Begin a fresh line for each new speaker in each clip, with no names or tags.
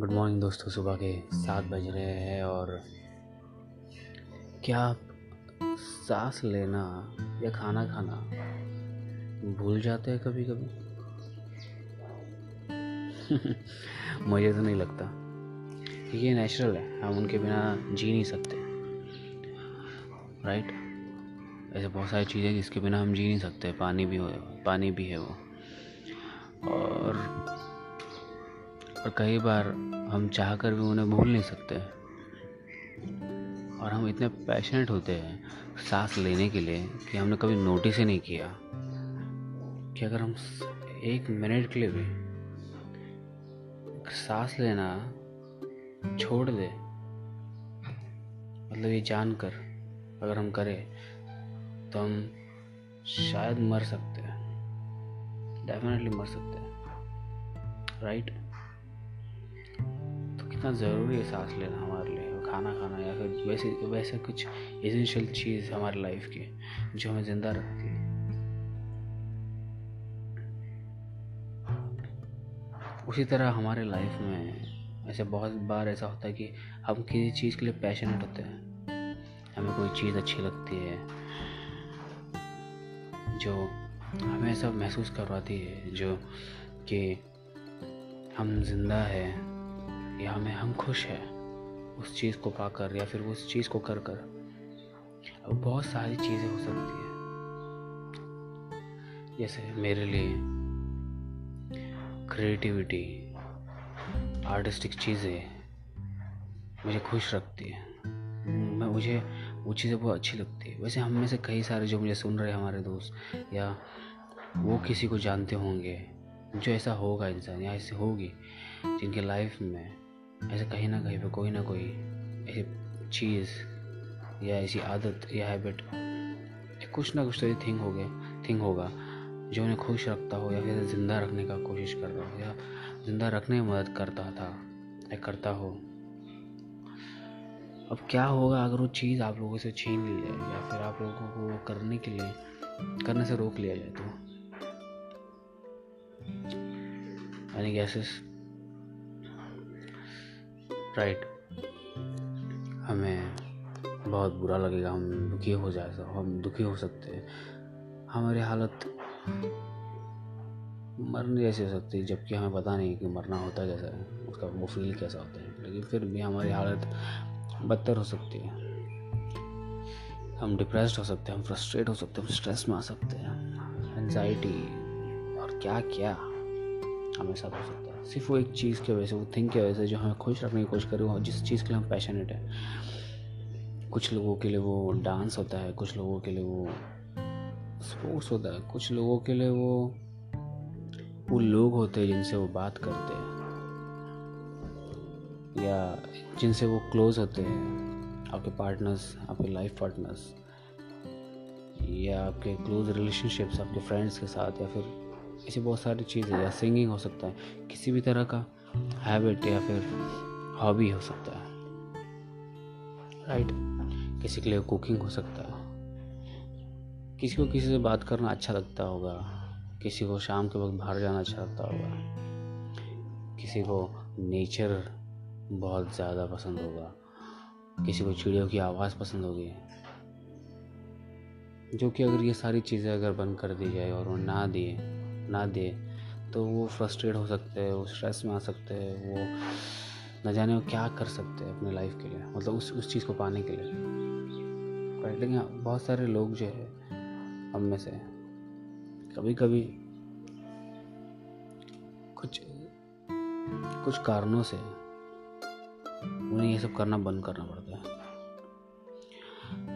Good morning दोस्तों, सुबह के सात बज रहे हैं और क्या आप सांस लेना या खाना खाना भूल जाते हैं कभी कभी मुझे तो नहीं लगता। ये नेचुरल है, हम उनके बिना जी नहीं सकते। राइट ऐसे बहुत सारी चीज़ें जिसके बिना हम जी नहीं सकते, पानी भी हो, पानी भी है वो। और और कई बार हम चाह कर भी उन्हें भूल नहीं सकते और हम इतने पैशनेट होते हैं सांस लेने के लिए कि हमने कभी नोटिस ही नहीं किया कि अगर हम एक मिनट के लिए भी सांस लेना छोड़ दे मतलब ये जानकर अगर हम करें तो हम शायद मर सकते हैं। डेफिनेटली मर सकते हैं। राइट कितना ज़रूरी है सांस लेना हमारे लिए खाना खाना या फिर वैसे वैसे कुछ एसेंशियल चीज़ हमारी लाइफ की, जो हमें ज़िंदा रखती है। उसी तरह हमारे लाइफ में ऐसे बहुत बार ऐसा होता है कि हम किसी चीज़ के लिए पैशनेट होते हैं। हमें कोई चीज़ अच्छी लगती है, जो हमें ऐसा महसूस करवाती है, जो कि हम ज़िंदा है। या हमें हम खुश हैं उस चीज़ को पाकर या फिर उस चीज़ को कर कर। अब बहुत सारी चीज़ें हो सकती हैं। जैसे मेरे लिए क्रिएटिविटी आर्टिस्टिक चीज़ें मुझे खुश रखती है। मैं मुझे वो चीज़ें बहुत अच्छी लगती है। वैसे हम में से कई सारे जो मुझे सुन रहे हैं हमारे दोस्त या वो किसी को जानते होंगे, जो ऐसा होगा इंसान या ऐसी होगी जिनके लाइफ में ऐसे कहीं ना कहीं पे कोई ना कोई ऐसी चीज़ या ऐसी आदत या हैबिट कुछ ना कुछ तो ये थिंग हो गया थिंग होगा, जो उन्हें खुश रखता हो या फिर ज़िंदा रखने का कोशिश कर रहा हो या ज़िंदा रखने में मदद करता था या करता हो। अब क्या होगा अगर वो चीज़ आप लोगों से छीन ली जाए या फिर आप लोगों को वो करने के लिए, करने से रोक लिया जाए तो? यानी गैसेस राइट हमें बहुत बुरा लगेगा, हम दुखी हो जाए हम दुखी हो सकते हैं। हमारी हालत मरने जैसी हो सकती है, जबकि हमें पता नहीं कि मरना होता कैसा है, उसका वो फील कैसा होता है। लेकिन फिर भी हमारी हालत बदतर हो सकती है। हम डिप्रेस्ड हो सकते हैं, हम फ्रस्ट्रेट हो सकते हैं, हम स्ट्रेस में आ सकते हैं। एनजाइटी और क्या क्या हमें सब हो सकता है। सिर्फ़ वो एक चीज़ की वजह से, वो थिंग की वजह से जो हमें खुश रखने की कोशिश करें जिस चीज़ के लिए हम पैशनेट हैं। कुछ लोगों के लिए वो डांस होता है, कुछ लोगों के लिए वो स्पोर्ट्स होता है, कुछ लोगों के लिए वो वो लोग होते हैं जिनसे वो बात करते हैं। या जिनसे वो क्लोज होते हैं, आपके पार्टनर्स आपके लाइफ पार्टनर्स या आपके क्लोज रिलेशनशिप्स आपके फ्रेंड्स के साथ, या फिर ऐसी बहुत सारी चीज़ें, या सिंगिंग हो सकता है, किसी भी तरह का हैबिट या फिर हॉबी हो सकता है। राइट किसी के लिए कुकिंग हो सकता है। किसी को किसी से बात करना अच्छा लगता होगा। किसी को शाम के वक्त बाहर जाना अच्छा लगता होगा। किसी को नेचर बहुत ज़्यादा पसंद होगा। किसी को चिड़ियों की आवाज़ पसंद होगी। जो कि अगर ये सारी चीज़ें अगर बंद कर दी जाए और वो ना दिए ना दे तो वो फ्रस्ट्रेट हो सकते हैं वो स्ट्रेस में आ सकते हैं वो न जाने वो क्या कर सकते हैं अपने लाइफ के लिए मतलब उस उस चीज़ को पाने के लिए। लेकिन हाँ, बहुत सारे लोग जो है हम में से कभी कभी कुछ कुछ कारणों से उन्हें ये सब करना बंद करना पड़ता है।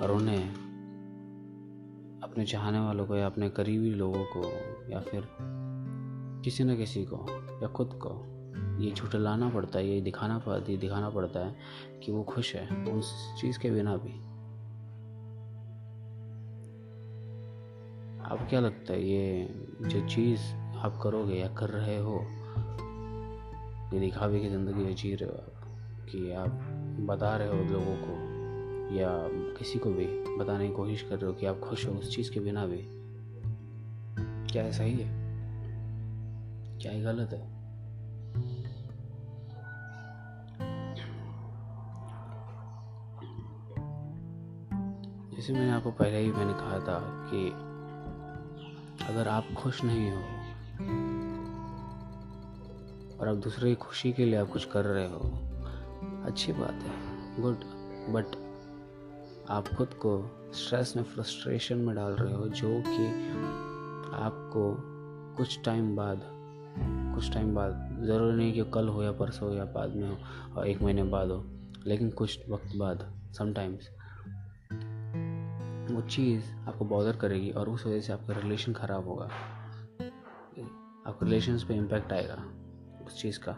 और उन्हें अपने चाहने वालों को या अपने करीबी लोगों को या फिर किसी न किसी को या खुद को ये झुटलाना पड़ता है, ये दिखाना पड़ता दिखाना पड़ता है कि वो खुश है उस चीज़ के बिना भी। आप क्या लगता है ये जो चीज़ आप करोगे या कर रहे हो, ये दिखावे की ज़िंदगी जी रहे हो आप कि आप बता रहे हो लोगों को? या किसी को भी बताने की कोशिश कर रहे हो कि आप खुश हो, उस चीज़ के बिना भी। क्या है सही है? क्या है गलत है? जैसे मैंने आपको पहले ही मैंने कहा था कि अगर आप खुश नहीं हो और आप दूसरे की खुशी के लिए आप कुछ कर रहे हो, अच्छी बात है, गुड बट आप खुद को स्ट्रेस में फ्रस्ट्रेशन में डाल रहे हो, जो कि आपको कुछ टाइम बाद, कुछ टाइम बाद, ज़रूरी नहीं कि कल हो या परसों हो या बाद में हो, और एक महीने बाद हो, लेकिन कुछ वक्त बाद समटाइम्स वो चीज़ आपको बॉदर करेगी और उस वजह से आपका रिलेशन ख़राब होगा। आपके रिलेशंस पे इम्पैक्ट आएगा उस चीज़ का,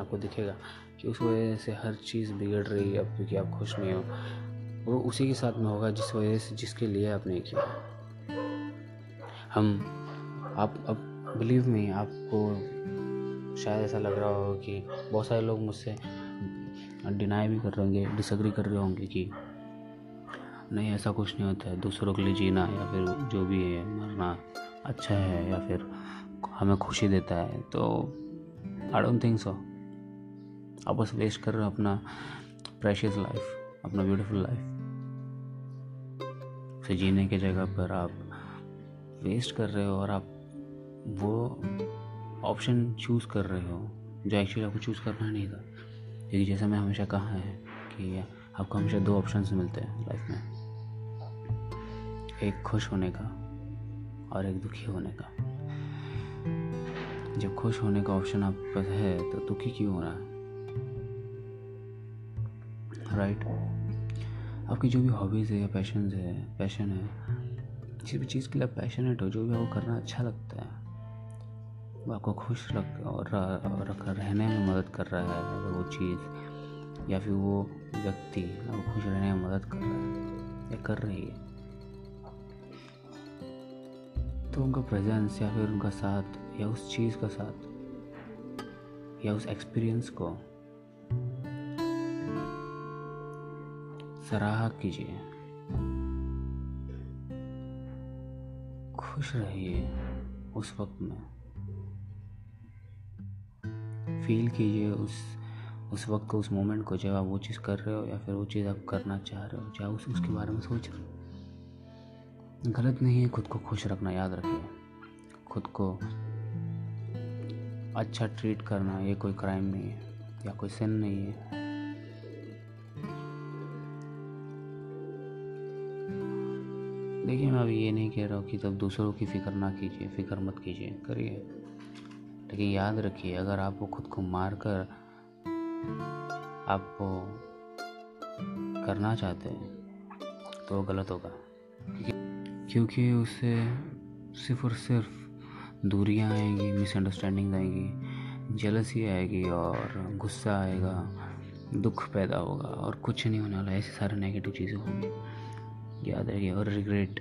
आपको दिखेगा कि उस वजह से हर चीज़ बिगड़ रही है अब क्योंकि आप खुश नहीं हो। वो उसी के साथ में होगा जिस वजह से, जिसके लिए आपने किया। हम, आप, अब बिलीव में आपको शायद ऐसा लग रहा होगा कि बहुत सारे लोग मुझसे डिनाई भी कर रहे होंगे डिसग्री कर रहे होंगे कि नहीं, ऐसा कुछ नहीं होता है। दूसरों के लिए जीना या फिर जो भी है, मरना अच्छा है या फिर हमें खुशी देता है तो आई डोंट थिंक सो आप बस वेस्ट कर रहे हो अपना प्रेशियस लाइफ अपना ब्यूटीफुल लाइफ से जीने की जगह पर आप वेस्ट कर रहे हो और आप वो ऑप्शन चूज़ कर रहे हो जो एक्चुअली आपको चूज़ करना नहीं था. क्योंकि जैसा मैं हमेशा कहा है कि आपको हमेशा दो ऑप्शन मिलते हैं लाइफ में. एक खुश होने का और एक दुखी होने का. जब खुश होने का ऑप्शन आपके पास है तो दुखी क्यों हो रहा है? राइट आपकी जो भी हॉबीज़ है या पैशन है पैशन है, किसी भी चीज़ के लिए पैशनेट हो, जो भी आपको करना अच्छा लगता है, वो आपको खुश रख और रख, रहने में मदद कर रहा है, अगर वो चीज़ या फिर वो व्यक्ति आपको खुश रहने में मदद कर रहा है, या कर रही है। तो उनका प्रेजेंस या फिर उनका साथ या उस चीज़ का साथ या उस एक्सपीरियंस को सराहा कीजिए। खुश रहिए उस वक्त में। फील कीजिए उस उस वक्त को उस मोमेंट को जब आप वो चीज़ कर रहे हो या फिर वो चीज़ आप करना चाह रहे हो, चाहे उस, उसके बारे में सोच रहे हो। गलत नहीं है खुद को खुश रखना, याद रखिए। खुद को अच्छा ट्रीट करना, ये कोई क्राइम नहीं है या कोई सिन नहीं है। देखिए, मैं अभी ये नहीं कह रहा हूँ कि तब दूसरों की फ़िक्र ना कीजिए, फ़िक्र मत कीजिए, करिए। लेकिन याद रखिए, अगर आप वो खुद को मार कर आपको करना चाहते हैं तो वो गलत होगा। क्योंकि उससे सिर्फ़ और सिर्फ़ दूरियाँ आएँगी मिसअंडरस्टैंडिंग आएगी जलसी आएगी और गुस्सा आएगा, दुख पैदा होगा और कुछ नहीं होने वाला, ऐसे सारे नेगेटिव चीज़ें होंगी। याद रखिए, और रिग्रेट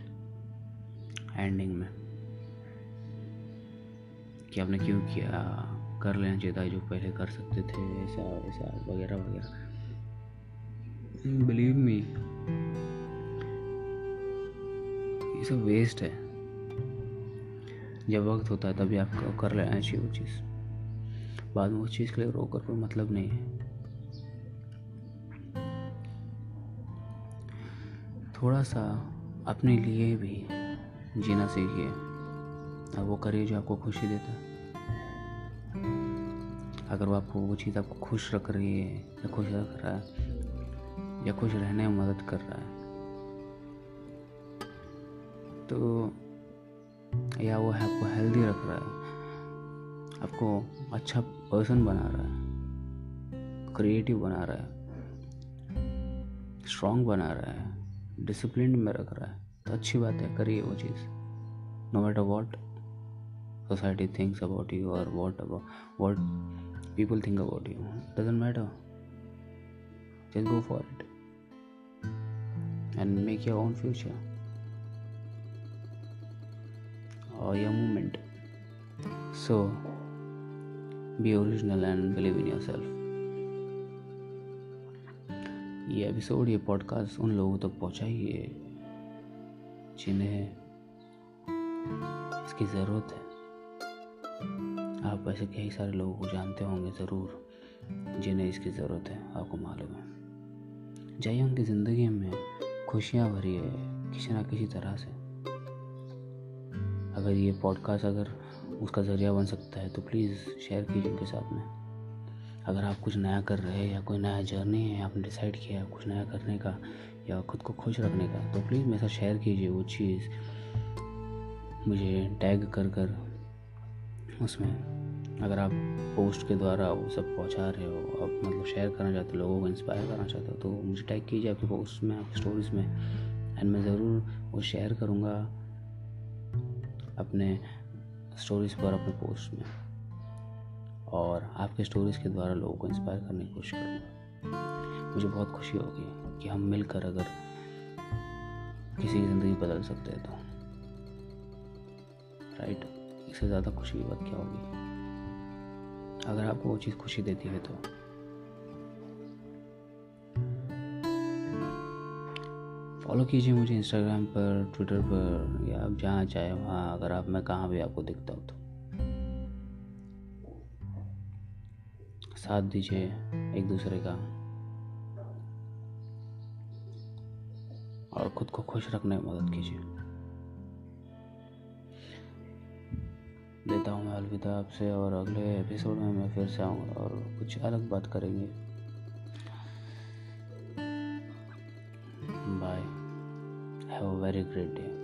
एंडिंग में। कि आपने क्यों किया? कर लेना चाहिए था, जो पहले कर सकते थे, ऐसा ऐसा, वगैरह वगैरह। बिलीव मी ये सब वेस्ट है। जब वक्त होता है, तभी आपको कर लेना चाहिए वो चीज़। बाद में उस चीज़ के लिए रो कर कोई मतलब नहीं है। थोड़ा सा अपने लिए भी जीना सीखिए। अब वो करिए जो आपको खुशी देता है। अगर वो आपको वो चीज़ आपको खुश रख रही है, या खुश रख रहा है, या खुश रहने में मदद कर रहा है तो या वो आपको हेल्दी रख रहा है, आपको अच्छा पर्सन बना रहा है क्रिएटिव बना रहा है स्ट्रॉन्ग बना रहा है डिसिप्लिन में रख रहा है तो अच्छी बात है करिए वो चीज़ no matter what society thinks about you और what about what people think about you doesn't matter just go for it and make your own future or your movement. So, be original and believe in yourself. ये episode ये podcast उन लोगों तक पहुंचाइए जिन्हें इसकी ज़रूरत है। आप ऐसे कई सारे लोगों को जानते होंगे ज़रूर, जिन्हें इसकी ज़रूरत है, आपको मालूम है। जाइए उनकी ज़िंदगी में खुशियाँ भरी है किसी ना किसी तरह से। अगर ये पॉडकास्ट अगर उसका ज़रिया बन सकता है तो प्लीज़ शेयर कीजिए उनके साथ में। अगर आप कुछ नया कर रहे हैं या कोई नया जर्नी है, आपने डिसाइड किया कुछ नया करने का या खुद को खुश रखने का तो प्लीज़ मेरे साथ शेयर कीजिए वो चीज़। मुझे टैग कर कर उसमें अगर आप पोस्ट के द्वारा वो सब पहुँचा रहे हो, आप मतलब शेयर करना चाहते हो, लोगों को इंस्पायर करना चाहते हो तो मुझे टैग कीजिए आपके पोस्ट में, आपकी स्टोरीज़ में। एंड मैं ज़रूर वो शेयर करूँगा अपने स्टोरीज़ पर, अपने पोस्ट में। और आपके स्टोरीज़ के द्वारा लोगों को इंस्पायर करने की कोशिश करूँगा। मुझे बहुत खुशी होगी कि हम मिलकर अगर किसी की ज़िंदगी बदल सकते हैं तो। राइट इससे ज़्यादा खुशी की बात क्या होगी? अगर आपको वो चीज़ खुशी देती है तो। फॉलो कीजिए मुझे इंस्टाग्राम पर ट्विटर पर, या आप जहाँ चाहे वहाँ, अगर आप, मैं कहाँ भी आपको दिखता हूँ तो। साथ दीजिए एक दूसरे का। और खुद को खुश रखने में मदद कीजिए। देता हूँ मैं अलविदा आपसे और अगले एपिसोड में मैं फिर से आऊँगा और कुछ अलग बात करेंगे। Bye have a very great day